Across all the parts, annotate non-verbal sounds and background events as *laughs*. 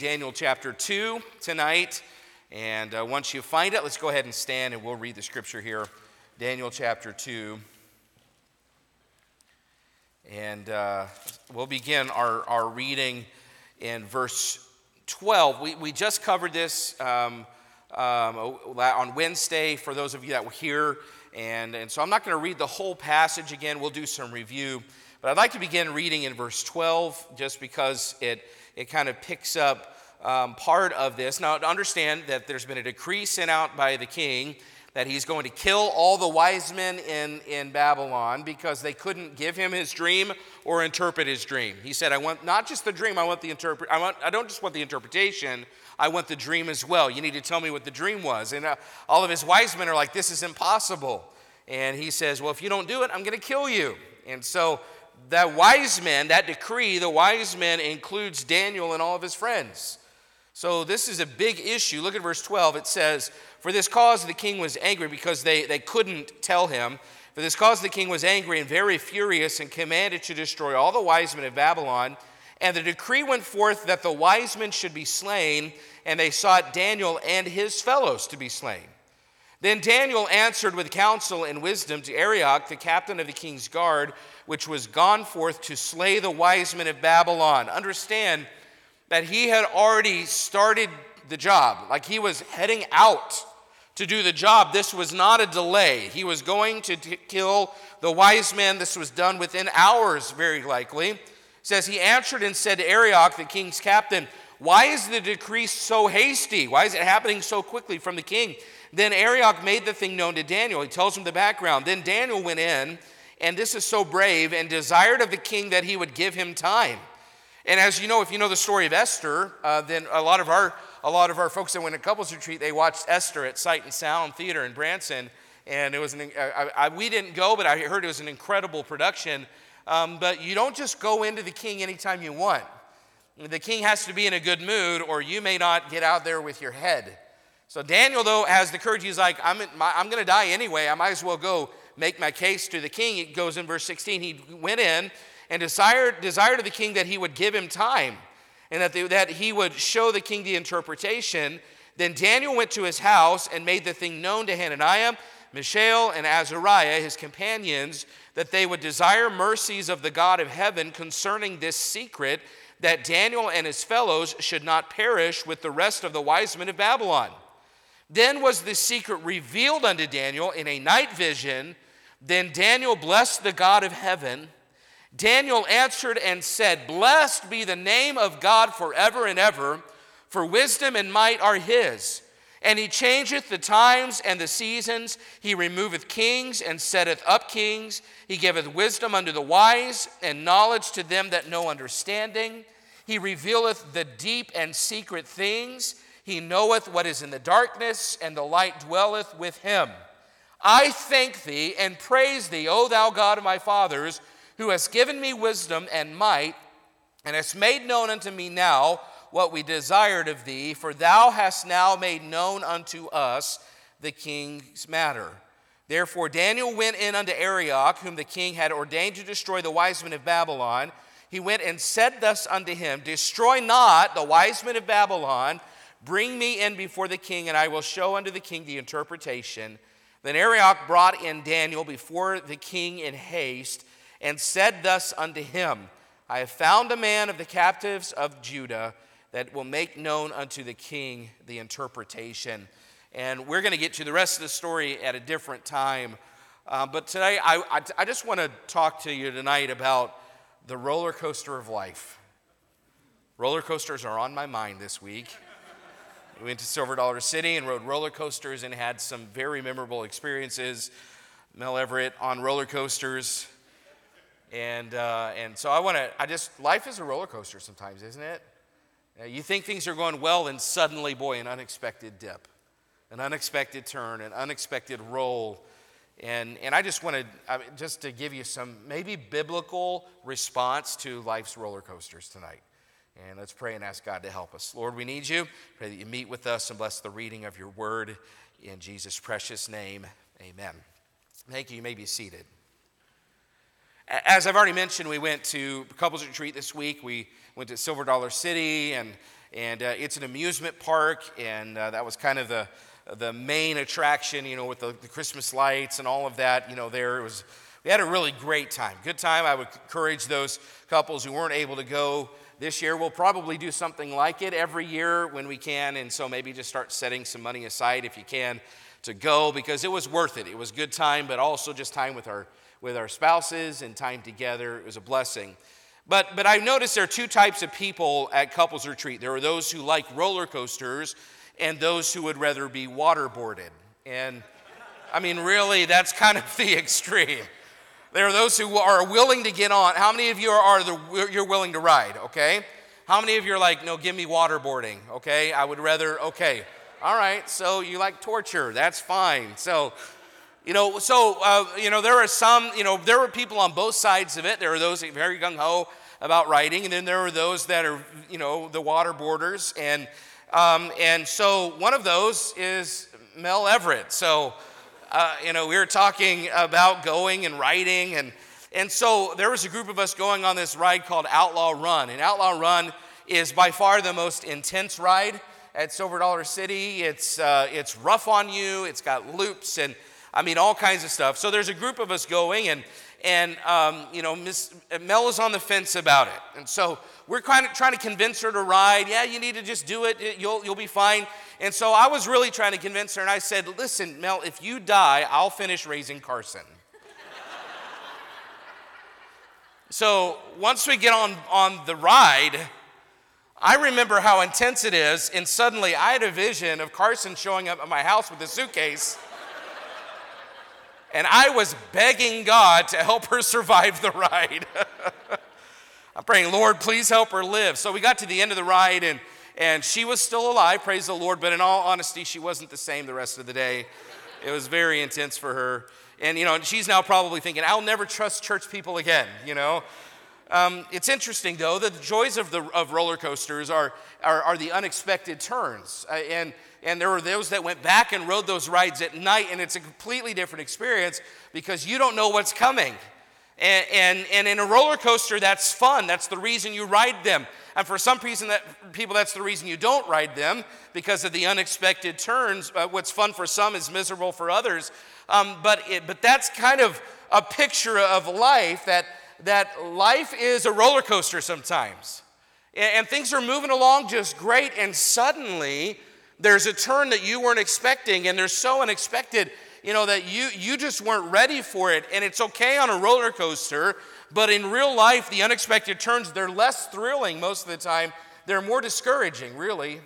Daniel chapter 2 tonight. And uh, once you find it, let's go ahead and stand and we'll read the scripture here. Daniel chapter 2. And uh, we'll begin our, our reading in verse 12. We, we just covered this um, um, on Wednesday for those of you that were here. And, and so I'm not going to read the whole passage again. We'll do some review. But I'd like to begin reading in verse 12 just because it it kind of picks up um, part of this. Now, to understand that there's been a decree sent out by the king that he's going to kill all the wise men in, in Babylon because they couldn't give him his dream or interpret his dream. He said, I want not just the dream, I want the interpret I want I don't just want the interpretation, I want the dream as well. You need to tell me what the dream was. And uh, all of his wise men are like, This is impossible. And he says, Well, if you don't do it, I'm going to kill you. And so that wise men, that decree, the wise men includes Daniel and all of his friends. So this is a big issue. Look at verse 12. It says, For this cause the king was angry because they, they couldn't tell him. For this cause the king was angry and very furious and commanded to destroy all the wise men of Babylon. And the decree went forth that the wise men should be slain, and they sought Daniel and his fellows to be slain. Then Daniel answered with counsel and wisdom to Arioch, the captain of the king's guard, which was gone forth to slay the wise men of Babylon. Understand that he had already started the job, like he was heading out to do the job. This was not a delay. He was going to t- kill the wise men. This was done within hours, very likely. It says he answered and said to Arioch, the king's captain, Why is the decree so hasty? Why is it happening so quickly from the king? Then Arioch made the thing known to Daniel. He tells him the background. Then Daniel went in, and this is so brave, and desired of the king that he would give him time. And as you know, if you know the story of Esther, uh, then a lot of our a lot of our folks that went to couples retreat, they watched Esther at Sight and Sound Theater in Branson, and it was an, I, I, we didn't go, but I heard it was an incredible production. Um, but you don't just go into the king anytime you want. The king has to be in a good mood, or you may not get out there with your head. So Daniel, though, has the courage. He's like, I'm, I'm going to die anyway. I might as well go make my case to the king. It goes in verse 16. He went in and desired, desired of the king that he would give him time and that, they, that he would show the king the interpretation. Then Daniel went to his house and made the thing known to Hananiah, Mishael, and Azariah, his companions, that they would desire mercies of the God of heaven concerning this secret, that Daniel and his fellows should not perish with the rest of the wise men of Babylon. Then was the secret revealed unto Daniel in a night vision. Then Daniel blessed the God of heaven. Daniel answered and said, Blessed be the name of God forever and ever, for wisdom and might are his. And he changeth the times and the seasons. He removeth kings and setteth up kings. He giveth wisdom unto the wise and knowledge to them that know understanding. He revealeth the deep and secret things. He knoweth what is in the darkness, and the light dwelleth with him. I thank thee and praise thee, O thou God of my fathers, who hast given me wisdom and might, and hast made known unto me now what we desired of thee, for thou hast now made known unto us the king's matter. Therefore Daniel went in unto Arioch, whom the king had ordained to destroy the wise men of Babylon. He went and said thus unto him, Destroy not the wise men of Babylon Bring me in before the king, and I will show unto the king the interpretation. Then Arioch brought in Daniel before the king in haste, and said thus unto him I have found a man of the captives of Judah that will make known unto the king the interpretation. And we're going to get to the rest of the story at a different time. Uh, but today, I, I, I just want to talk to you tonight about the roller coaster of life. Roller coasters are on my mind this week. We went to Silver Dollar City and rode roller coasters and had some very memorable experiences. Mel Everett on roller coasters. And, uh, and so I want to, I just, life is a roller coaster sometimes, isn't it? Uh, you think things are going well, and suddenly, boy, an unexpected dip, an unexpected turn, an unexpected roll. And, and I just wanted, I mean, just to give you some maybe biblical response to life's roller coasters tonight. And let's pray and ask God to help us. Lord, we need you. Pray that you meet with us and bless the reading of your word in Jesus' precious name. Amen. Thank you. You may be seated. As I've already mentioned, we went to couples retreat this week. We went to Silver Dollar City and And uh, it's an amusement park, and uh, that was kind of the, the main attraction, you know, with the, the Christmas lights and all of that, you know, there. It was, we had a really great time. Good time. I would encourage those couples who weren't able to go this year. We'll probably do something like it every year when we can, and so maybe just start setting some money aside if you can to go because it was worth it. It was good time, but also just time with our with our spouses and time together. It was a blessing. But, but I've noticed there are two types of people at couples retreat. There are those who like roller coasters and those who would rather be waterboarded. And I mean, really, that's kind of *laughs* the extreme. There are those who are willing to get on. How many of you are, are the, you're willing to ride? Okay. How many of you are like, no, give me waterboarding? Okay. I would rather. Okay. All right. So you like torture? That's fine. So you know, so, uh, you know, there are some, you know, there were people on both sides of it. There are those very gung ho about writing, and then there are those that are, you know, the waterboarders. And, um, and so one of those is Mel Everett. So, uh, you know, we were talking about going and riding. And, and so there was a group of us going on this ride called Outlaw Run. And Outlaw Run is by far the most intense ride at Silver Dollar City. It's, uh, it's rough on you, it's got loops and I mean, all kinds of stuff. So there's a group of us going, and and um, you know, Miss Mel is on the fence about it, and so we're kind of trying to convince her to ride. Yeah, you need to just do it. You'll you'll be fine. And so I was really trying to convince her, and I said, "Listen, Mel, if you die, I'll finish raising Carson." *laughs* so once we get on on the ride. I remember how intense it is, and suddenly I had a vision of Carson showing up at my house with a suitcase and I was begging God to help her survive the ride. *laughs* I'm praying, Lord, please help her live. So we got to the end of the ride, and, and she was still alive, praise the Lord, but in all honesty, she wasn't the same the rest of the day. It was very intense for her. And, you know, she's now probably thinking, I'll never trust church people again, you know? Um, it's interesting, though, that the joys of, the, of roller coasters are, are, are the unexpected turns. Uh, and and there were those that went back and rode those rides at night, and it's a completely different experience because you don't know what's coming. And, and, and in a roller coaster, that's fun. That's the reason you ride them. And for some reason, that people, that's the reason you don't ride them because of the unexpected turns. What's fun for some is miserable for others. Um, but, it, but that's kind of a picture of life that, that life is a roller coaster sometimes. And, and things are moving along just great, and suddenly there's a turn that you weren't expecting, and they're so unexpected, you know, that you, you just weren't ready for it. And it's okay on a roller coaster, but in real life, the unexpected turns, they're less thrilling most of the time. They're more discouraging, really.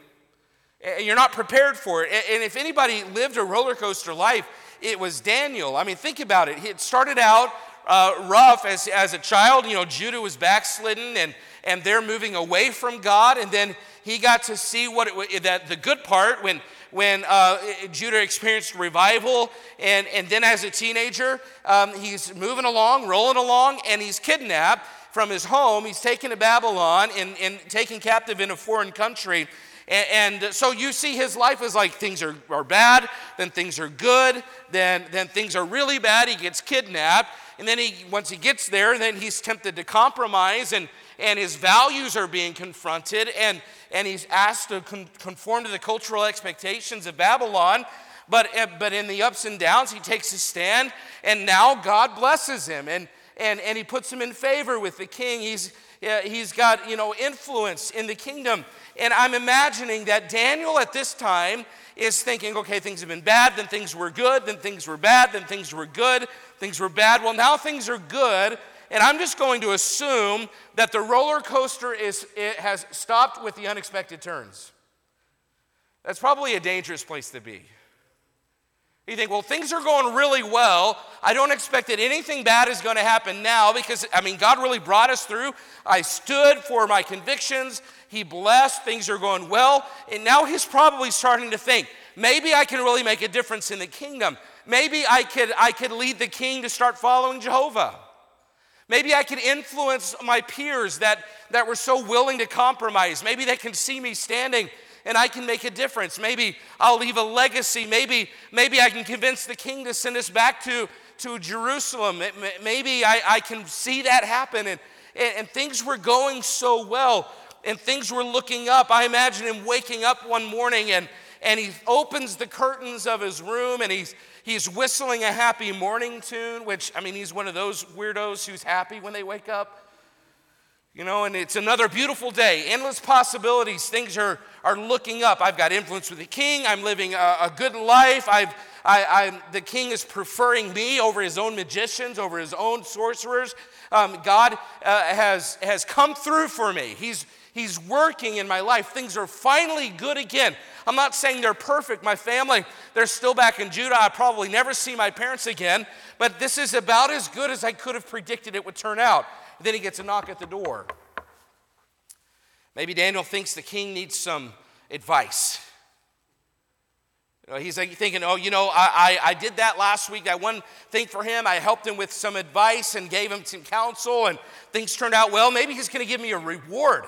And you're not prepared for it. And if anybody lived a roller coaster life, it was Daniel. I mean, think about it. It started out uh, rough as, as a child. You know, Judah was backslidden and, and they're moving away from God. And then he got to see what it, that the good part when when uh, Judah experienced revival, and, and then as a teenager, um, he's moving along, rolling along, and he's kidnapped from his home. He's taken to Babylon and, and taken captive in a foreign country. And, and, so you see his life is like things are, are bad, then things are good, then, then things are really bad. He gets kidnapped. And then he, once he gets there, then he's tempted to compromise and, and his values are being confronted. And, and he's asked to con- conform to the cultural expectations of Babylon. But, eh, but in the ups and downs, he takes a stand, and now God blesses him, and, and, and he puts him in favor with the king. He's, he's got you know, influence in the kingdom. And I'm imagining that Daniel at this time is thinking, okay, things have been bad, then things were good, then things were bad, then things were good, things were bad. Well, now things are good, and I'm just going to assume that the roller coaster is, it has stopped with the unexpected turns. That's probably a dangerous place to be. You think, well, things are going really well. I don't expect that anything bad is going to happen now because, I mean, God really brought us through. I stood for my convictions. He blessed. Things are going well. And now he's probably starting to think, maybe I can really make a difference in the kingdom. Maybe I could, I could lead the king to start following Jehovah. Maybe I can influence my peers that, that were so willing to compromise. Maybe they can see me standing and I can make a difference. Maybe I'll leave a legacy. Maybe, maybe I can convince the king to send us back to, to Jerusalem. Maybe I, I can see that happen. And, and, and things were going so well. and things were looking up. I imagine him waking up one morning and, and he opens the curtains of his room and he's, he's whistling a happy morning tune, which, I mean, he's one of those weirdos who's happy when they wake up. You know, and it's another beautiful day, endless possibilities. Things are, are looking up. I've got influence with the king. I'm living a, a good life. I've, I, I'm, the king is preferring me over his own magicians, over his own sorcerers. Um, God uh, has, has come through for me. He's, he's working in my life. Things are finally good again. I'm not saying they're perfect. My family, they're still back in Judah. I probably never see my parents again, but this is about as good as I could have predicted it would turn out. Then he gets a knock at the door. Maybe Daniel thinks the king needs some advice. You know, he's like thinking, oh, you know, I, I, I, did that last week, that one thing for him. I helped him with some advice and gave him some counsel, and things turned out well. Maybe he's going to give me a reward.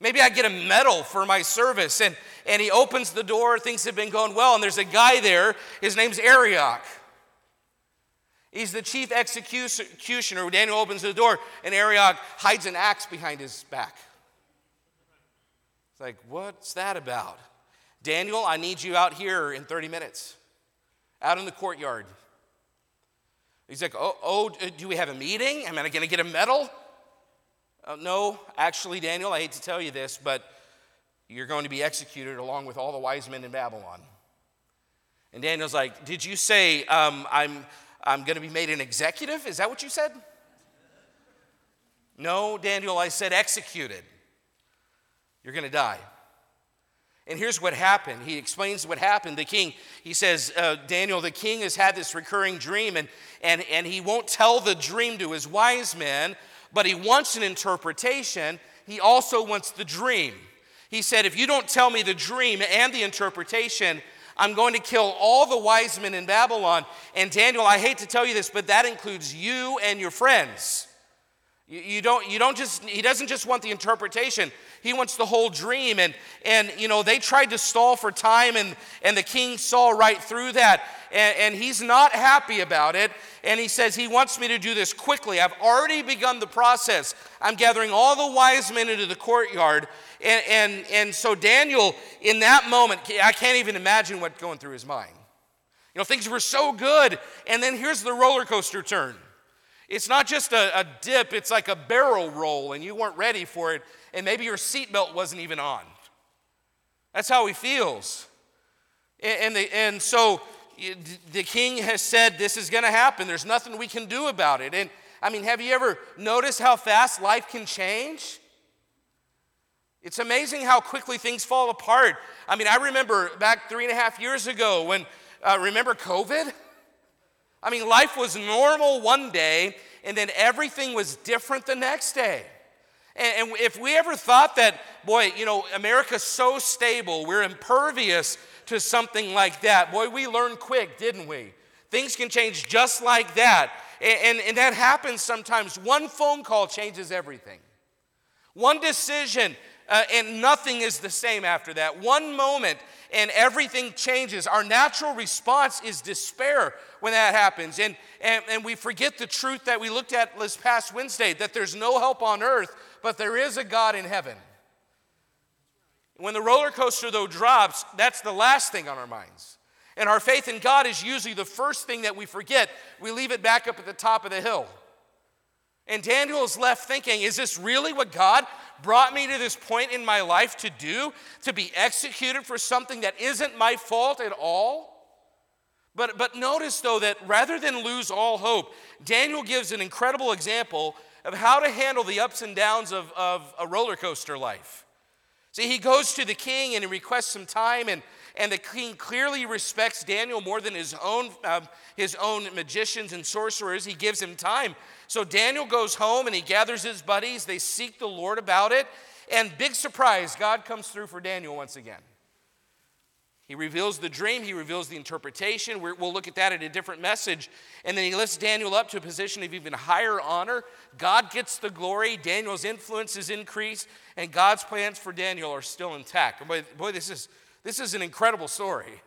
Maybe I get a medal for my service. And, and he opens the door, things have been going well, and there's a guy there. His name's Arioch. He's the chief executioner. Daniel opens the door, and Arioch hides an axe behind his back. It's like, what's that about? Daniel, I need you out here in 30 minutes, out in the courtyard. He's like, oh, oh do we have a meeting? Am I going to get a medal? Uh, no, actually, Daniel, I hate to tell you this, but you're going to be executed along with all the wise men in Babylon. And Daniel's like, Did you say um, I'm, I'm going to be made an executive? Is that what you said? No, Daniel, I said executed. You're going to die. And here's what happened. He explains what happened. The king, he says, uh, Daniel, the king has had this recurring dream, and, and, and he won't tell the dream to his wise men, but he wants an interpretation. He also wants the dream. He said, If you don't tell me the dream and the interpretation, I'm going to kill all the wise men in Babylon. And Daniel, I hate to tell you this, but that includes you and your friends. You, don't, you don't just, he doesn't just want the interpretation, he wants the whole dream. And, and you know, they tried to stall for time, and, and the king saw right through that. And, and he's not happy about it. And he says, He wants me to do this quickly. I've already begun the process. I'm gathering all the wise men into the courtyard. And, and, and so, Daniel, in that moment, I can't even imagine what's going through his mind. You know, things were so good, and then here's the roller coaster turn. It's not just a, a dip, it's like a barrel roll, and you weren't ready for it, and maybe your seatbelt wasn't even on. That's how he feels. And, and, the, and so the king has said this is going to happen. There's nothing we can do about it. And I mean, have you ever noticed how fast life can change? It's amazing how quickly things fall apart. I mean, I remember back three and a half years ago when, uh, remember COVID? I mean, life was normal one day, and then everything was different the next day. And, and if we ever thought that, boy, you know, America's so stable, we're impervious to something like that, boy, we learned quick, didn't we? Things can change just like that. And, and, and that happens sometimes. One phone call changes everything. One decision uh, and nothing is the same after that. One moment and everything changes. Our natural response is despair when that happens. And, and, and we forget the truth that we looked at this past Wednesday that there's no help on earth, but there is a God in heaven. When the roller coaster, though, drops, that's the last thing on our minds. And our faith in God is usually the first thing that we forget. We leave it back up at the top of the hill. And Daniel is left thinking, is this really what God brought me to this point in my life to do? To be executed for something that isn't my fault at all? But, but notice, though, that rather than lose all hope, Daniel gives an incredible example of how to handle the ups and downs of, of a roller coaster life. See, he goes to the king and he requests some time, and, and the king clearly respects Daniel more than his own, um, his own magicians and sorcerers. He gives him time so Daniel goes home and he gathers his buddies. They seek the Lord about it. And big surprise, God comes through for Daniel once again. He reveals the dream, he reveals the interpretation. we will look at that in a different message. And then he lifts Daniel up to a position of even higher honor. God gets the glory, Daniel's influence is increased, and God's plans for Daniel are still intact. Boy, boy this, is, this is an incredible story.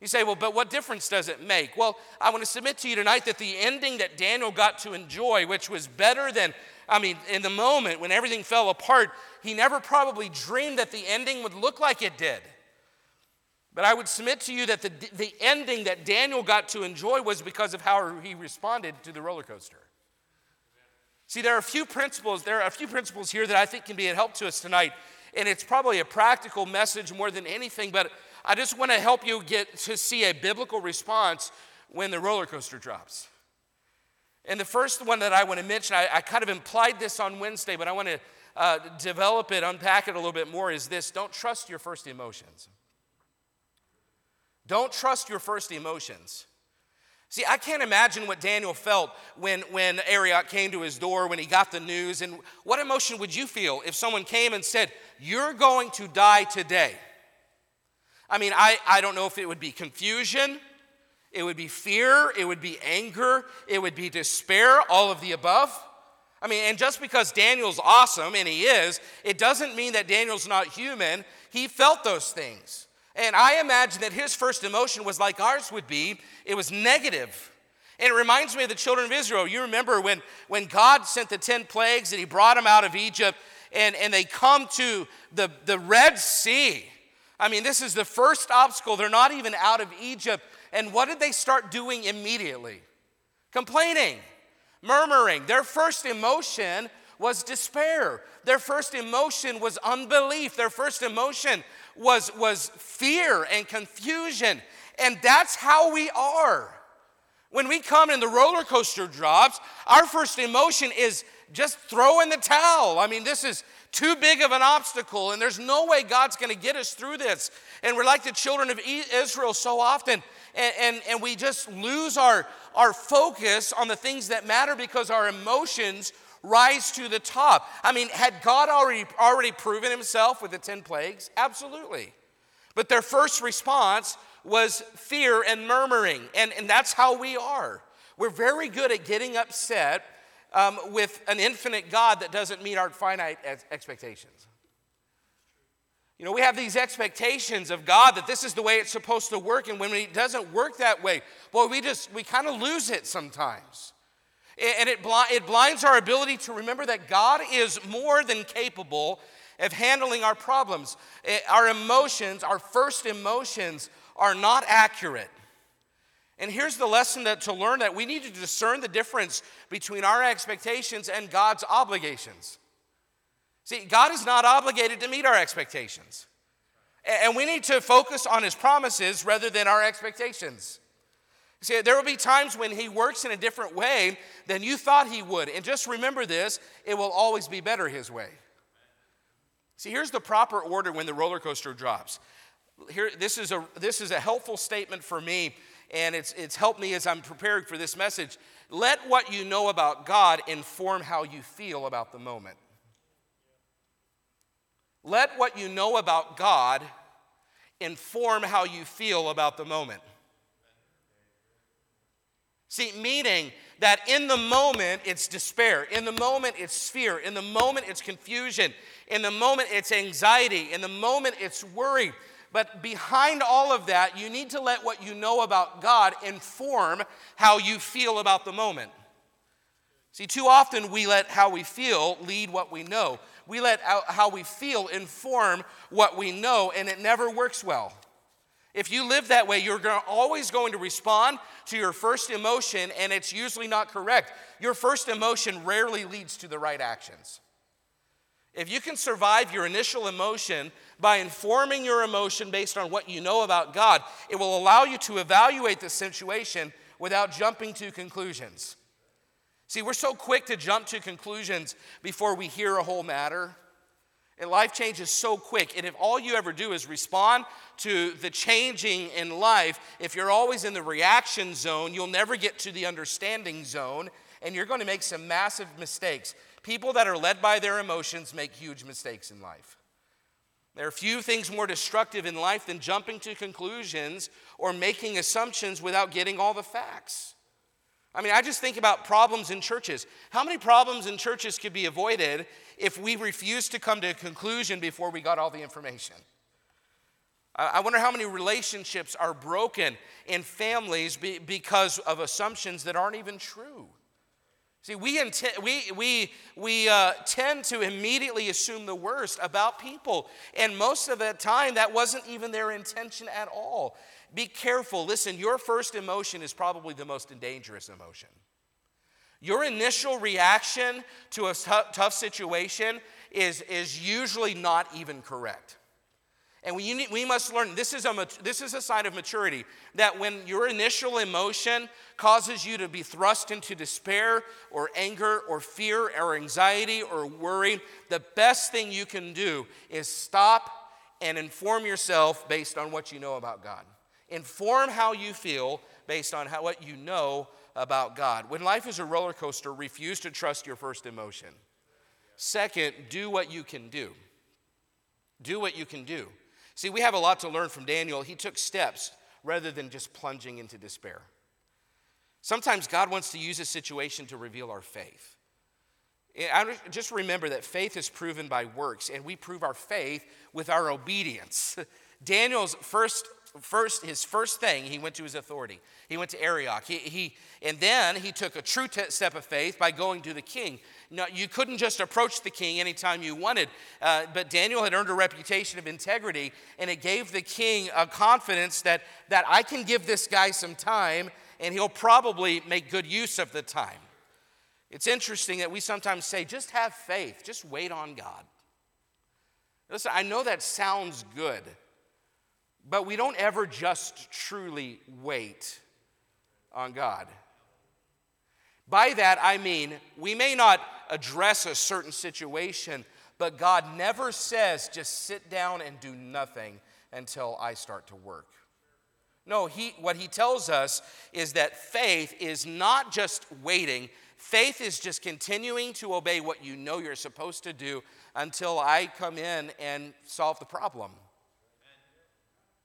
You say, well, but what difference does it make? Well, I want to submit to you tonight that the ending that Daniel got to enjoy, which was better than I mean, in the moment when everything fell apart, he never probably dreamed that the ending would look like it did. But I would submit to you that the, the ending that Daniel got to enjoy was because of how he responded to the roller coaster. See, there are a few principles, there are a few principles here that I think can be a help to us tonight. And it's probably a practical message more than anything, but I just want to help you get to see a biblical response when the roller coaster drops. And the first one that I want to mention, I, I kind of implied this on Wednesday, but I want to uh, develop it, unpack it a little bit more, is this don't trust your first emotions. Don't trust your first emotions. See, I can't imagine what Daniel felt when, when Arioch came to his door, when he got the news. And what emotion would you feel if someone came and said, You're going to die today? I mean, I, I don't know if it would be confusion, it would be fear, it would be anger, it would be despair, all of the above. I mean, and just because Daniel's awesome, and he is, it doesn't mean that Daniel's not human. He felt those things. And I imagine that his first emotion was like ours would be it was negative. And it reminds me of the children of Israel. You remember when, when God sent the 10 plagues and he brought them out of Egypt, and, and they come to the, the Red Sea. I mean, this is the first obstacle. They're not even out of Egypt. And what did they start doing immediately? Complaining, murmuring. Their first emotion was despair. Their first emotion was unbelief. Their first emotion was, was fear and confusion. And that's how we are. When we come and the roller coaster drops, our first emotion is just throw in the towel. I mean, this is too big of an obstacle, and there's no way God's going to get us through this. And we're like the children of Israel so often, and, and, and we just lose our, our focus on the things that matter because our emotions rise to the top. I mean, had God already, already proven himself with the 10 plagues? Absolutely. But their first response was fear and murmuring, and, and that's how we are. We're very good at getting upset um, with an infinite God that doesn't meet our finite expectations. You know, we have these expectations of God that this is the way it's supposed to work, and when it doesn't work that way, boy, we just, we kind of lose it sometimes. And it, it blinds our ability to remember that God is more than capable of handling our problems. Our emotions, our first emotions, are not accurate. And here's the lesson that to learn that we need to discern the difference between our expectations and God's obligations. See, God is not obligated to meet our expectations. And we need to focus on his promises rather than our expectations. See, there will be times when he works in a different way than you thought he would. And just remember this it will always be better his way. See, here's the proper order when the roller coaster drops. Here, this, is a, this is a helpful statement for me, and it's, it's helped me as I'm preparing for this message. Let what you know about God inform how you feel about the moment. Let what you know about God inform how you feel about the moment. See, meaning that in the moment it's despair, in the moment it's fear, in the moment it's confusion, in the moment it's anxiety, in the moment it's worry. But behind all of that, you need to let what you know about God inform how you feel about the moment. See, too often we let how we feel lead what we know. We let how we feel inform what we know, and it never works well. If you live that way, you're always going to respond to your first emotion, and it's usually not correct. Your first emotion rarely leads to the right actions. If you can survive your initial emotion by informing your emotion based on what you know about God, it will allow you to evaluate the situation without jumping to conclusions. See, we're so quick to jump to conclusions before we hear a whole matter. And life changes so quick. And if all you ever do is respond to the changing in life, if you're always in the reaction zone, you'll never get to the understanding zone, and you're going to make some massive mistakes. People that are led by their emotions make huge mistakes in life. There are few things more destructive in life than jumping to conclusions or making assumptions without getting all the facts. I mean, I just think about problems in churches. How many problems in churches could be avoided if we refused to come to a conclusion before we got all the information? I wonder how many relationships are broken in families because of assumptions that aren't even true. See, we, inten- we, we, we uh, tend to immediately assume the worst about people. And most of the time, that wasn't even their intention at all. Be careful. Listen, your first emotion is probably the most dangerous emotion. Your initial reaction to a t- tough situation is, is usually not even correct. And we, need, we must learn this is, a, this is a sign of maturity that when your initial emotion causes you to be thrust into despair or anger or fear or anxiety or worry, the best thing you can do is stop and inform yourself based on what you know about God. Inform how you feel based on how, what you know about God. When life is a roller coaster, refuse to trust your first emotion. Second, do what you can do. Do what you can do. See, we have a lot to learn from Daniel. He took steps rather than just plunging into despair. Sometimes God wants to use a situation to reveal our faith. Just remember that faith is proven by works, and we prove our faith with our obedience. *laughs* Daniel's first first, his first thing, he went to his authority. He went to Arioch. He, he, and then he took a true t- step of faith by going to the king. Now, you couldn't just approach the king anytime you wanted, uh, but Daniel had earned a reputation of integrity, and it gave the king a confidence that, that I can give this guy some time, and he'll probably make good use of the time. It's interesting that we sometimes say, just have faith, just wait on God. Listen, I know that sounds good. But we don't ever just truly wait on God. By that, I mean, we may not address a certain situation, but God never says, just sit down and do nothing until I start to work. No, he, what he tells us is that faith is not just waiting, faith is just continuing to obey what you know you're supposed to do until I come in and solve the problem.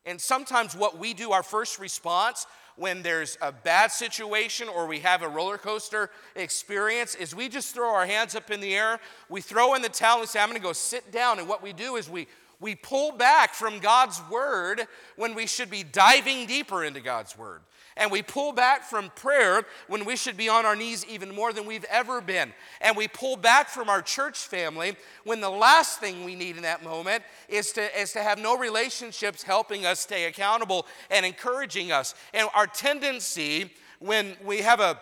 And sometimes what we do, our first response when there's a bad situation or we have a roller coaster experience, is we just throw our hands up in the air. We throw in the towel and say, I'm going to go sit down. And what we do is we, we pull back from God's word when we should be diving deeper into God's word and we pull back from prayer when we should be on our knees even more than we've ever been. And we pull back from our church family when the last thing we need in that moment is to, is to have no relationships helping us stay accountable and encouraging us. And our tendency when we have a,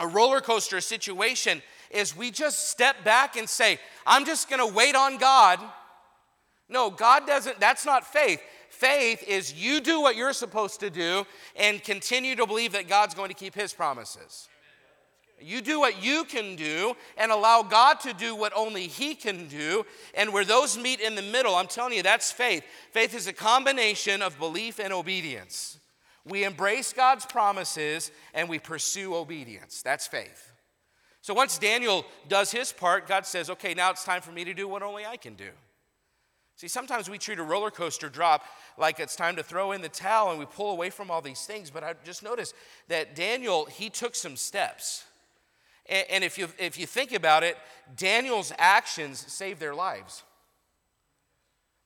a roller coaster situation is we just step back and say, I'm just going to wait on God. No, God doesn't, that's not faith. Faith is you do what you're supposed to do and continue to believe that God's going to keep his promises. You do what you can do and allow God to do what only He can do. And where those meet in the middle, I'm telling you, that's faith. Faith is a combination of belief and obedience. We embrace God's promises and we pursue obedience. That's faith. So once Daniel does his part, God says, okay, now it's time for me to do what only I can do. See, sometimes we treat a roller coaster drop like it's time to throw in the towel and we pull away from all these things. But I just noticed that Daniel, he took some steps. And, if, you, if you think about it, Daniel's actions saved their lives.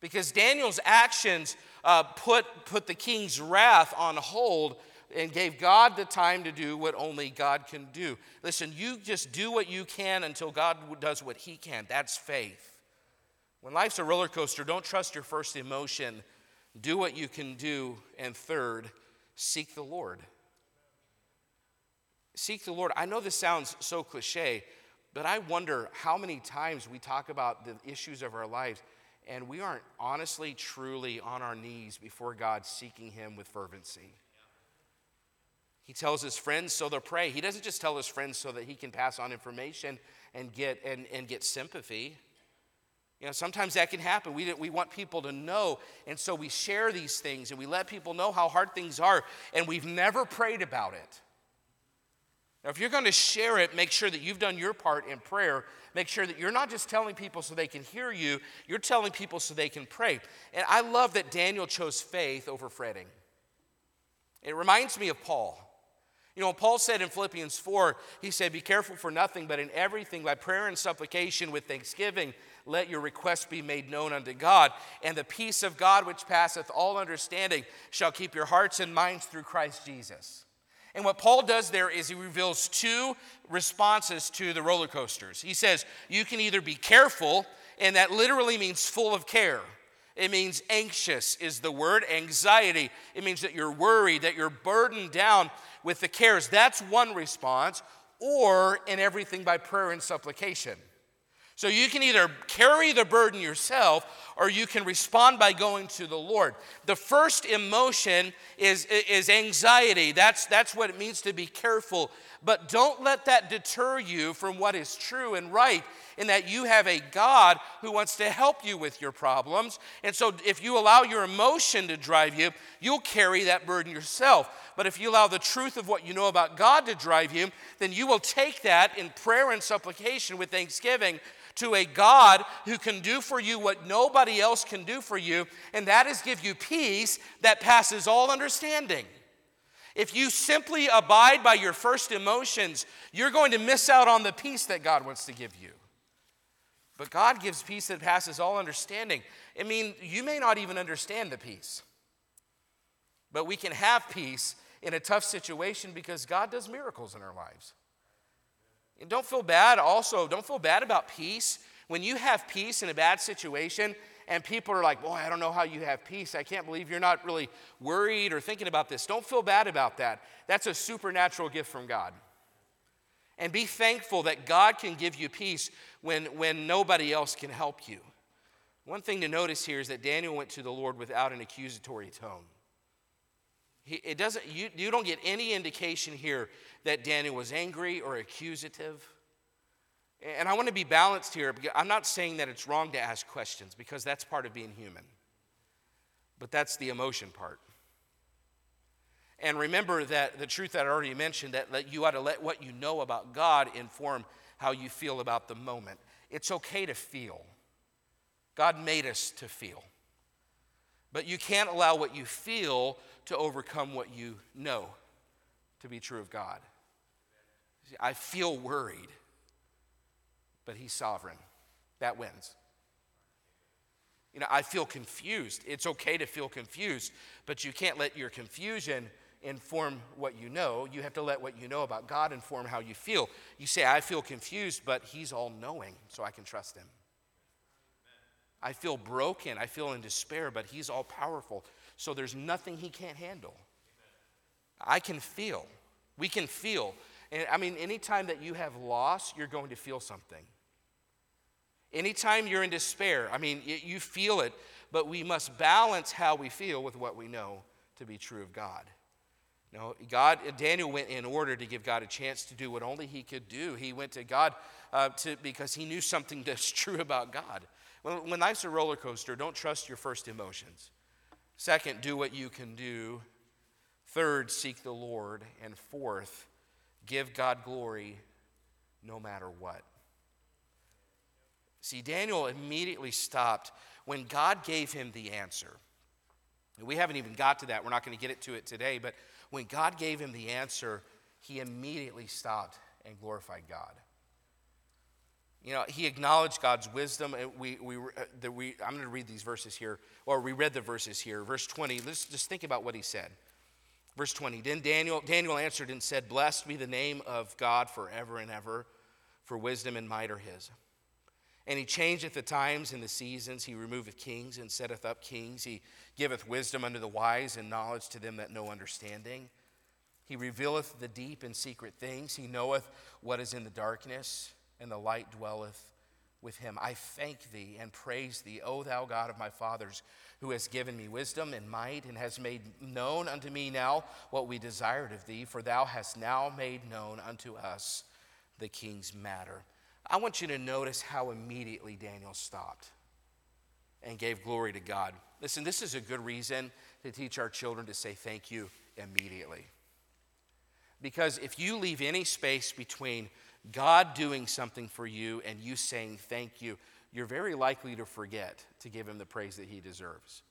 Because Daniel's actions uh, put, put the king's wrath on hold and gave God the time to do what only God can do. Listen, you just do what you can until God does what he can. That's faith. When life's a roller coaster, don't trust your first emotion. Do what you can do. And third, seek the Lord. Seek the Lord. I know this sounds so cliche, but I wonder how many times we talk about the issues of our lives and we aren't honestly, truly on our knees before God seeking Him with fervency. He tells his friends so they'll pray. He doesn't just tell his friends so that he can pass on information and get, and, and get sympathy. You know, sometimes that can happen. We, we want people to know, and so we share these things and we let people know how hard things are, and we've never prayed about it. Now, if you're going to share it, make sure that you've done your part in prayer. Make sure that you're not just telling people so they can hear you, you're telling people so they can pray. And I love that Daniel chose faith over fretting. It reminds me of Paul. You know, Paul said in Philippians 4, he said, Be careful for nothing, but in everything, by prayer and supplication with thanksgiving, let your requests be made known unto God. And the peace of God, which passeth all understanding, shall keep your hearts and minds through Christ Jesus. And what Paul does there is he reveals two responses to the roller coasters. He says, You can either be careful, and that literally means full of care. It means anxious, is the word. Anxiety. It means that you're worried, that you're burdened down with the cares. That's one response, or in everything by prayer and supplication. So you can either carry the burden yourself or you can respond by going to the Lord. The first emotion is, is anxiety. That's, that's what it means to be careful. But don't let that deter you from what is true and right, in that you have a God who wants to help you with your problems. And so if you allow your emotion to drive you, you'll carry that burden yourself. But if you allow the truth of what you know about God to drive you, then you will take that in prayer and supplication with thanksgiving to a God who can do for you what nobody else can do for you, and that is give you peace that passes all understanding. If you simply abide by your first emotions, you're going to miss out on the peace that God wants to give you. But God gives peace that passes all understanding. I mean, you may not even understand the peace, but we can have peace in a tough situation because God does miracles in our lives. And don't feel bad also, don't feel bad about peace. When you have peace in a bad situation and people are like, boy, I don't know how you have peace. I can't believe you're not really worried or thinking about this. Don't feel bad about that. That's a supernatural gift from God. And be thankful that God can give you peace when, when nobody else can help you. One thing to notice here is that Daniel went to the Lord without an accusatory tone. He, it doesn't, you, you don't get any indication here that Daniel was angry or accusative. And I want to be balanced here. I'm not saying that it's wrong to ask questions because that's part of being human. But that's the emotion part. And remember that the truth that I already mentioned that, that you ought to let what you know about God inform how you feel about the moment. It's okay to feel. God made us to feel. But you can't allow what you feel to overcome what you know to be true of God. I feel worried, but He's sovereign. That wins. You know, I feel confused. It's okay to feel confused, but you can't let your confusion inform what you know. You have to let what you know about God inform how you feel. You say, I feel confused, but He's all knowing, so I can trust Him. I feel broken. I feel in despair, but He's all powerful, so there's nothing he can't handle. I can feel. We can feel. And I mean, anytime that you have loss, you're going to feel something. Anytime you're in despair, I mean, you feel it, but we must balance how we feel with what we know to be true of God. No, God, Daniel went in order to give God a chance to do what only he could do. He went to God uh, to, because he knew something *laughs* that's true about God. When, when life's a roller coaster, don't trust your first emotions. Second, do what you can do. Third, seek the Lord. And fourth, give God glory no matter what. See, Daniel immediately stopped when God gave him the answer. We haven't even got to that. We're not going to get it to it today. But when God gave him the answer, he immediately stopped and glorified God. You know, he acknowledged God's wisdom. We, we, uh, the, we, I'm going to read these verses here, or we read the verses here. Verse 20, let's just think about what he said. Verse 20, then Daniel, Daniel answered and said, Blessed be the name of God forever and ever, for wisdom and might are his. And he changeth the times and the seasons. He removeth kings and setteth up kings. He giveth wisdom unto the wise and knowledge to them that know understanding. He revealeth the deep and secret things. He knoweth what is in the darkness and the light dwelleth with him. I thank thee and praise thee, O thou God of my fathers, who hast given me wisdom and might, and has made known unto me now what we desired of thee, for thou hast now made known unto us the king's matter. I want you to notice how immediately Daniel stopped and gave glory to God. Listen, this is a good reason to teach our children to say thank you immediately. Because if you leave any space between God doing something for you and you saying thank you, you're very likely to forget to give him the praise that he deserves.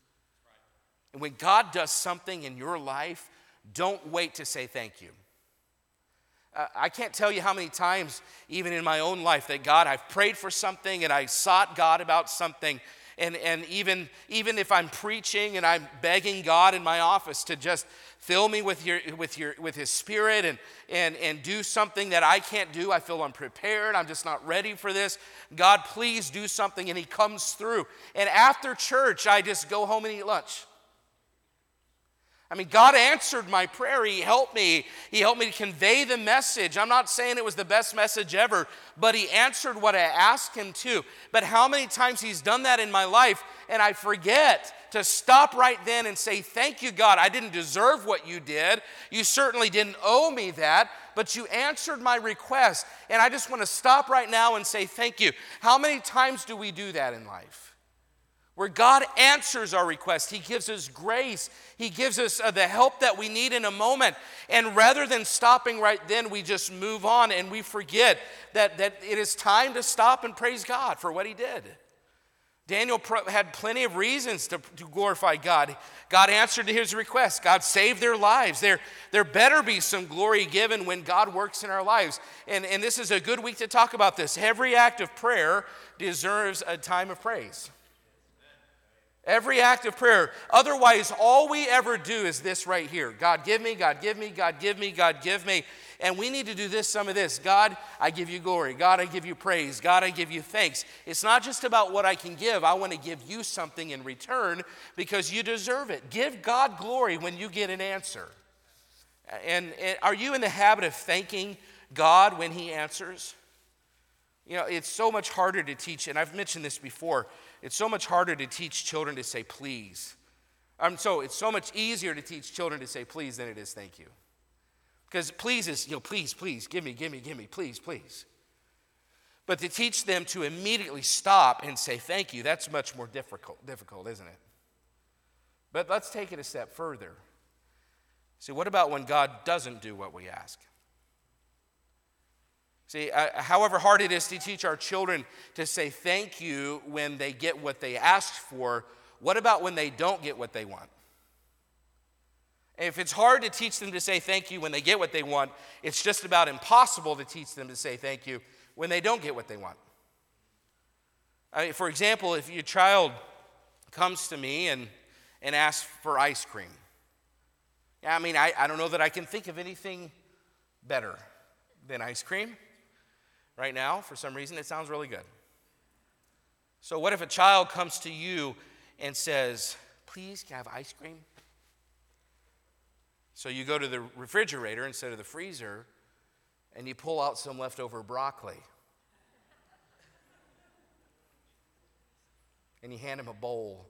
And when God does something in your life, don't wait to say thank you. I can't tell you how many times, even in my own life, that God, I've prayed for something and I sought God about something, And, and even, even if I'm preaching and I'm begging God in my office to just fill me with, your, with, your, with His Spirit and, and, and do something that I can't do, I feel unprepared, I'm just not ready for this. God, please do something. And He comes through. And after church, I just go home and eat lunch. I mean, God answered my prayer. He helped me. He helped me to convey the message. I'm not saying it was the best message ever, but He answered what I asked Him to. But how many times He's done that in my life, and I forget to stop right then and say, Thank you, God. I didn't deserve what you did. You certainly didn't owe me that, but you answered my request. And I just want to stop right now and say, Thank you. How many times do we do that in life? Where God answers our request. He gives us grace. He gives us uh, the help that we need in a moment. And rather than stopping right then, we just move on and we forget that, that it is time to stop and praise God for what He did. Daniel had plenty of reasons to, to glorify God. God answered to his request. God saved their lives. There, there better be some glory given when God works in our lives. And, and this is a good week to talk about this. Every act of prayer deserves a time of praise. Every act of prayer. Otherwise, all we ever do is this right here God, give me, God, give me, God, give me, God, give me. And we need to do this, some of this. God, I give you glory. God, I give you praise. God, I give you thanks. It's not just about what I can give. I want to give you something in return because you deserve it. Give God glory when you get an answer. And, and are you in the habit of thanking God when He answers? You know, it's so much harder to teach, and I've mentioned this before. It's so much harder to teach children to say please. Um, so it's so much easier to teach children to say please than it is thank you. Because please is, you know, please, please, give me, give me, give me, please, please. But to teach them to immediately stop and say thank you, that's much more difficult, difficult, isn't it? But let's take it a step further. See, what about when God doesn't do what we ask? See, uh, however hard it is to teach our children to say thank you when they get what they asked for, what about when they don't get what they want? if it's hard to teach them to say thank you when they get what they want, it's just about impossible to teach them to say thank you when they don't get what they want. I mean, for example, if your child comes to me and, and asks for ice cream, I mean, I, I don't know that I can think of anything better than ice cream right now, for some reason, it sounds really good. So, what if a child comes to you and says, Please, can I have ice cream? So, you go to the refrigerator instead of the freezer and you pull out some leftover broccoli. And you hand him a bowl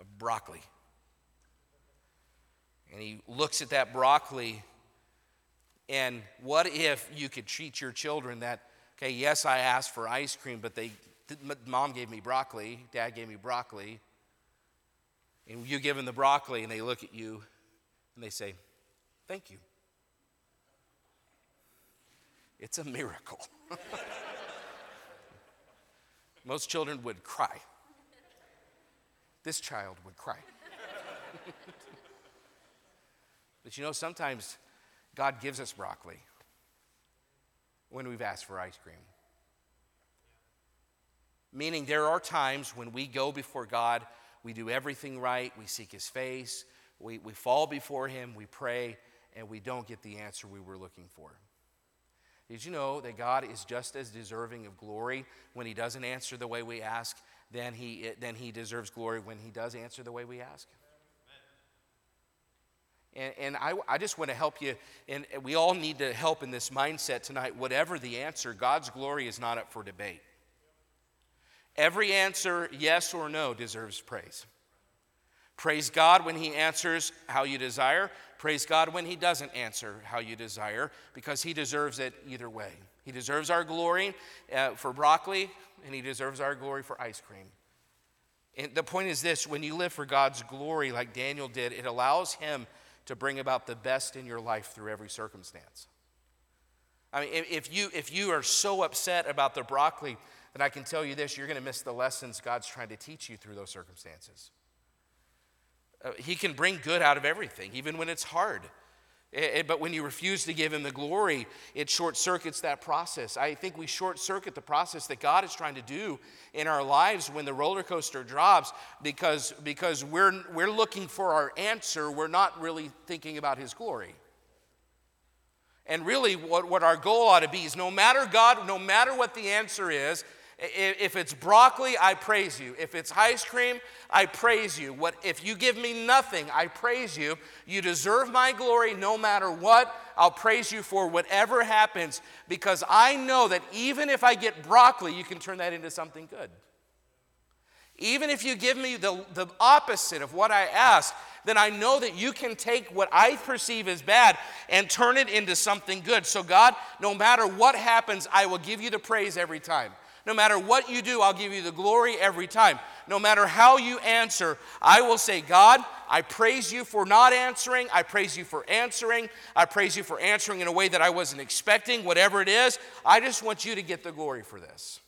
of broccoli. And he looks at that broccoli. And what if you could treat your children that Okay, yes, I asked for ice cream, but they, mom gave me broccoli, dad gave me broccoli. And you give them the broccoli, and they look at you and they say, Thank you. It's a miracle. *laughs* Most children would cry. This child would cry. *laughs* but you know, sometimes God gives us broccoli when we've asked for ice cream. Meaning, there are times when we go before God, we do everything right, we seek His face, we, we fall before Him, we pray, and we don't get the answer we were looking for. Did you know that God is just as deserving of glory when He doesn't answer the way we ask than He, than he deserves glory when He does answer the way we ask? And, and I, I just want to help you, and we all need to help in this mindset tonight. Whatever the answer, God's glory is not up for debate. Every answer, yes or no, deserves praise. Praise God when He answers how you desire. Praise God when He doesn't answer how you desire, because He deserves it either way. He deserves our glory uh, for broccoli, and He deserves our glory for ice cream. And the point is this when you live for God's glory, like Daniel did, it allows Him to bring about the best in your life through every circumstance. I mean, if you, if you are so upset about the broccoli, then I can tell you this you're going to miss the lessons God's trying to teach you through those circumstances. Uh, he can bring good out of everything, even when it's hard. Eh, eh, but when you refuse to give him the glory, it short circuits that process. I think we short circuit the process that God is trying to do in our lives when the roller coaster drops because, because we're, we're looking for our answer. We're not really thinking about his glory. And really, what, what our goal ought to be is no matter God, no matter what the answer is, if it's broccoli, I praise you. If it's ice cream, I praise you. What if you give me nothing, I praise you. You deserve my glory no matter what. I'll praise you for whatever happens because I know that even if I get broccoli, you can turn that into something good. Even if you give me the, the opposite of what I ask, then I know that you can take what I perceive as bad and turn it into something good. So, God, no matter what happens, I will give you the praise every time. No matter what you do, I'll give you the glory every time. No matter how you answer, I will say, God, I praise you for not answering. I praise you for answering. I praise you for answering in a way that I wasn't expecting, whatever it is. I just want you to get the glory for this.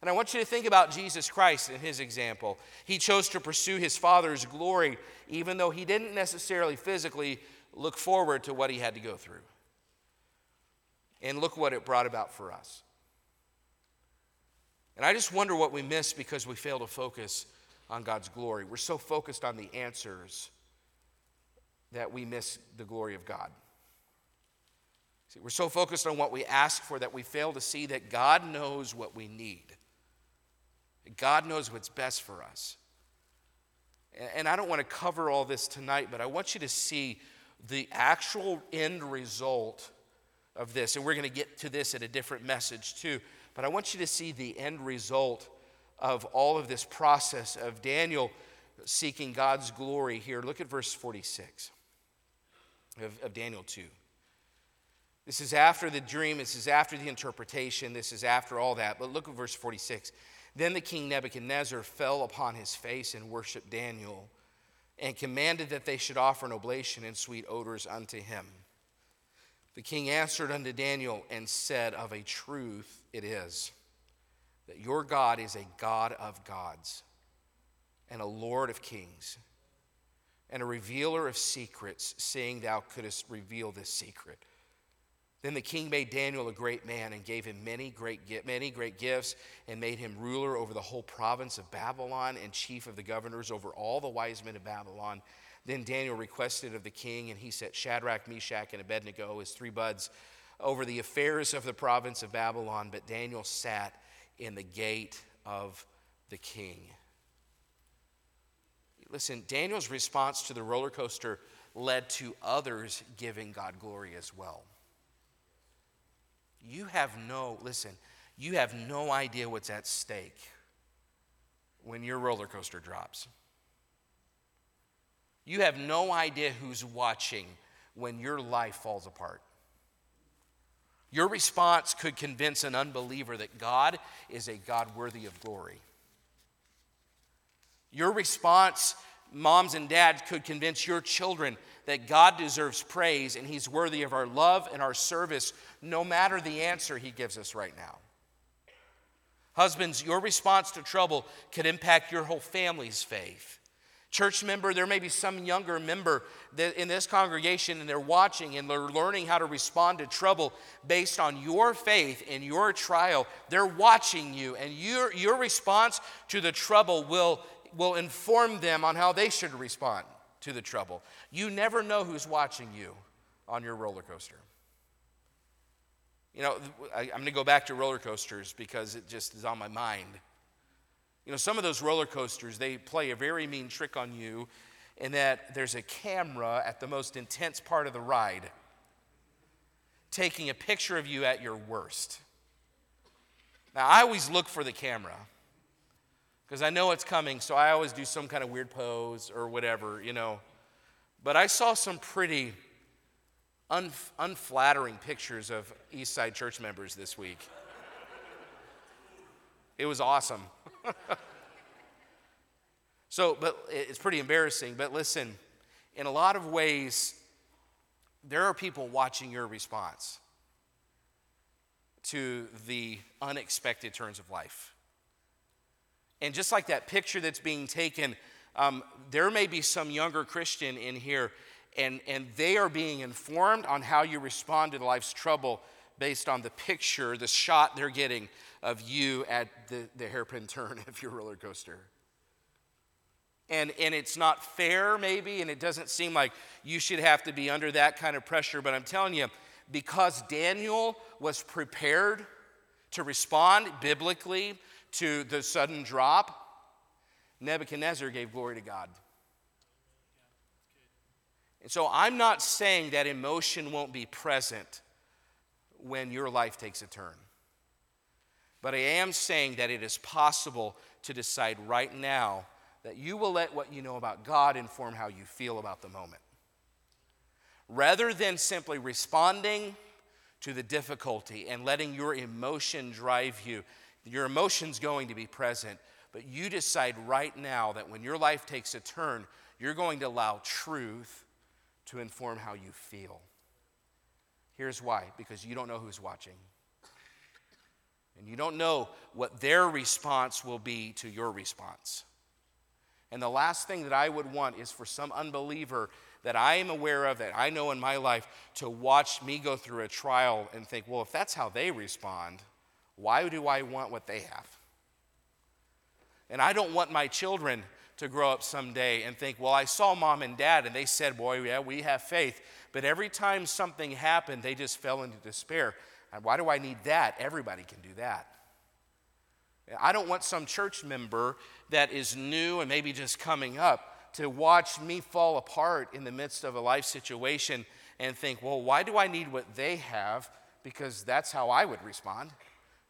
And I want you to think about Jesus Christ and his example. He chose to pursue his Father's glory, even though he didn't necessarily physically look forward to what he had to go through. And look what it brought about for us. And I just wonder what we miss because we fail to focus on God's glory. We're so focused on the answers that we miss the glory of God. See, we're so focused on what we ask for that we fail to see that God knows what we need. God knows what's best for us. And I don't want to cover all this tonight, but I want you to see the actual end result of this. And we're going to get to this at a different message too. But I want you to see the end result of all of this process of Daniel seeking God's glory here. Look at verse 46 of, of Daniel 2. This is after the dream, this is after the interpretation, this is after all that. But look at verse 46. Then the king Nebuchadnezzar fell upon his face and worshiped Daniel and commanded that they should offer an oblation and sweet odors unto him. The king answered unto Daniel and said, Of a truth it is that your God is a God of gods and a Lord of kings and a revealer of secrets, seeing thou couldst reveal this secret. Then the king made Daniel a great man and gave him many great, many great gifts and made him ruler over the whole province of Babylon and chief of the governors over all the wise men of Babylon. Then Daniel requested of the king, and he set Shadrach, Meshach, and Abednego, his three buds, over the affairs of the province of Babylon. But Daniel sat in the gate of the king. Listen, Daniel's response to the roller coaster led to others giving God glory as well. You have no, listen, you have no idea what's at stake when your roller coaster drops. You have no idea who's watching when your life falls apart. Your response could convince an unbeliever that God is a God worthy of glory. Your response, moms and dads, could convince your children that God deserves praise and He's worthy of our love and our service, no matter the answer He gives us right now. Husbands, your response to trouble could impact your whole family's faith. Church member, there may be some younger member in this congregation and they're watching and they're learning how to respond to trouble based on your faith in your trial. They're watching you, and your, your response to the trouble will, will inform them on how they should respond to the trouble. You never know who's watching you on your roller coaster. You know, I, I'm going to go back to roller coasters because it just is on my mind. You know, some of those roller coasters, they play a very mean trick on you in that there's a camera at the most intense part of the ride taking a picture of you at your worst. Now, I always look for the camera because I know it's coming, so I always do some kind of weird pose or whatever, you know. But I saw some pretty unf- unflattering pictures of Eastside church members this week. It was awesome. *laughs* so, but it's pretty embarrassing. But listen, in a lot of ways, there are people watching your response to the unexpected turns of life. And just like that picture that's being taken, um, there may be some younger Christian in here, and, and they are being informed on how you respond to life's trouble based on the picture, the shot they're getting of you at the, the hairpin turn *laughs* of your roller coaster. And, and it's not fair, maybe, and it doesn't seem like you should have to be under that kind of pressure, but I'm telling you, because Daniel was prepared to respond biblically to the sudden drop, Nebuchadnezzar gave glory to God. And so I'm not saying that emotion won't be present when your life takes a turn. But I am saying that it is possible to decide right now that you will let what you know about God inform how you feel about the moment. Rather than simply responding to the difficulty and letting your emotion drive you, your emotion's going to be present, but you decide right now that when your life takes a turn, you're going to allow truth to inform how you feel. Here's why because you don't know who's watching. And you don't know what their response will be to your response. And the last thing that I would want is for some unbeliever that I am aware of, that I know in my life, to watch me go through a trial and think, well, if that's how they respond, why do I want what they have? And I don't want my children to grow up someday and think, well, I saw mom and dad and they said, boy, yeah, we have faith. But every time something happened, they just fell into despair. Why do I need that? Everybody can do that. I don't want some church member that is new and maybe just coming up to watch me fall apart in the midst of a life situation and think, well, why do I need what they have? Because that's how I would respond.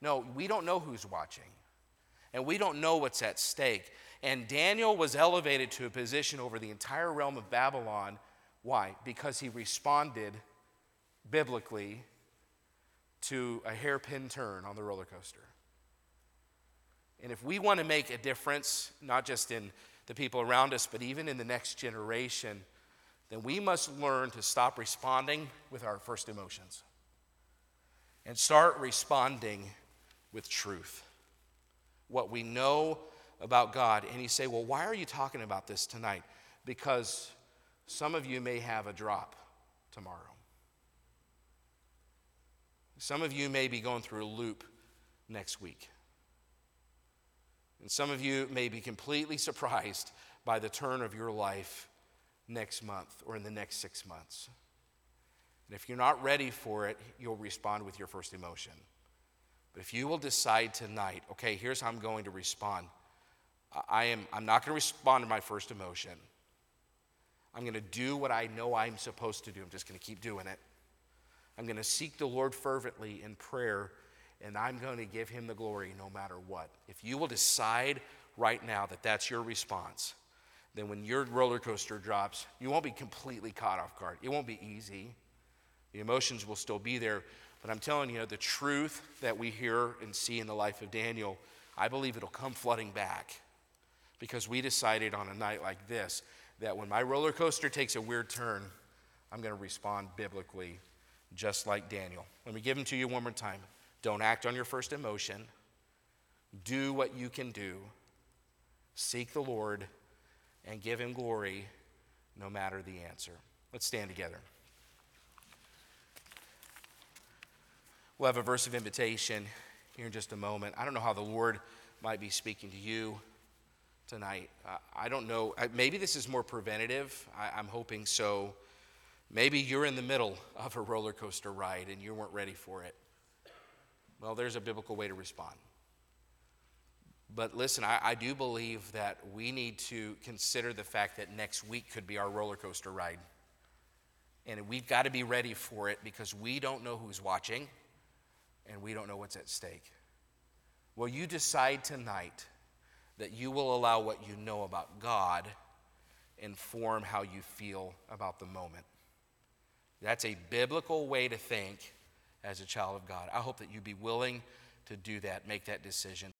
No, we don't know who's watching, and we don't know what's at stake. And Daniel was elevated to a position over the entire realm of Babylon. Why? Because he responded biblically to a hairpin turn on the roller coaster. And if we want to make a difference, not just in the people around us, but even in the next generation, then we must learn to stop responding with our first emotions and start responding with truth. What we know about God. And you say, Well, why are you talking about this tonight? Because some of you may have a drop tomorrow. Some of you may be going through a loop next week. And some of you may be completely surprised by the turn of your life next month or in the next six months. And if you're not ready for it, you'll respond with your first emotion. But if you will decide tonight, okay, here's how I'm going to respond. I am, I'm not going to respond to my first emotion. I'm going to do what I know I'm supposed to do. I'm just going to keep doing it. I'm going to seek the Lord fervently in prayer, and I'm going to give him the glory no matter what. If you will decide right now that that's your response, then when your roller coaster drops, you won't be completely caught off guard. It won't be easy. The emotions will still be there. But I'm telling you, the truth that we hear and see in the life of Daniel, I believe it'll come flooding back because we decided on a night like this that when my roller coaster takes a weird turn, I'm going to respond biblically, just like Daniel. Let me give them to you one more time. Don't act on your first emotion, do what you can do, seek the Lord, and give Him glory no matter the answer. Let's stand together. We'll have a verse of invitation here in just a moment. I don't know how the Lord might be speaking to you tonight. Uh, I don't know. Maybe this is more preventative. I, I'm hoping so. Maybe you're in the middle of a roller coaster ride and you weren't ready for it. Well, there's a biblical way to respond. But listen, I, I, do believe that we need to consider the fact that next week could be our roller coaster ride. And we've got to be ready for it because we don't know who's watching and we don't know what's at stake. Well, you decide tonight that you will allow what you know about God inform how you feel about the moment. That's a biblical way to think as a child of God. I hope that you be willing to do that, make that decision.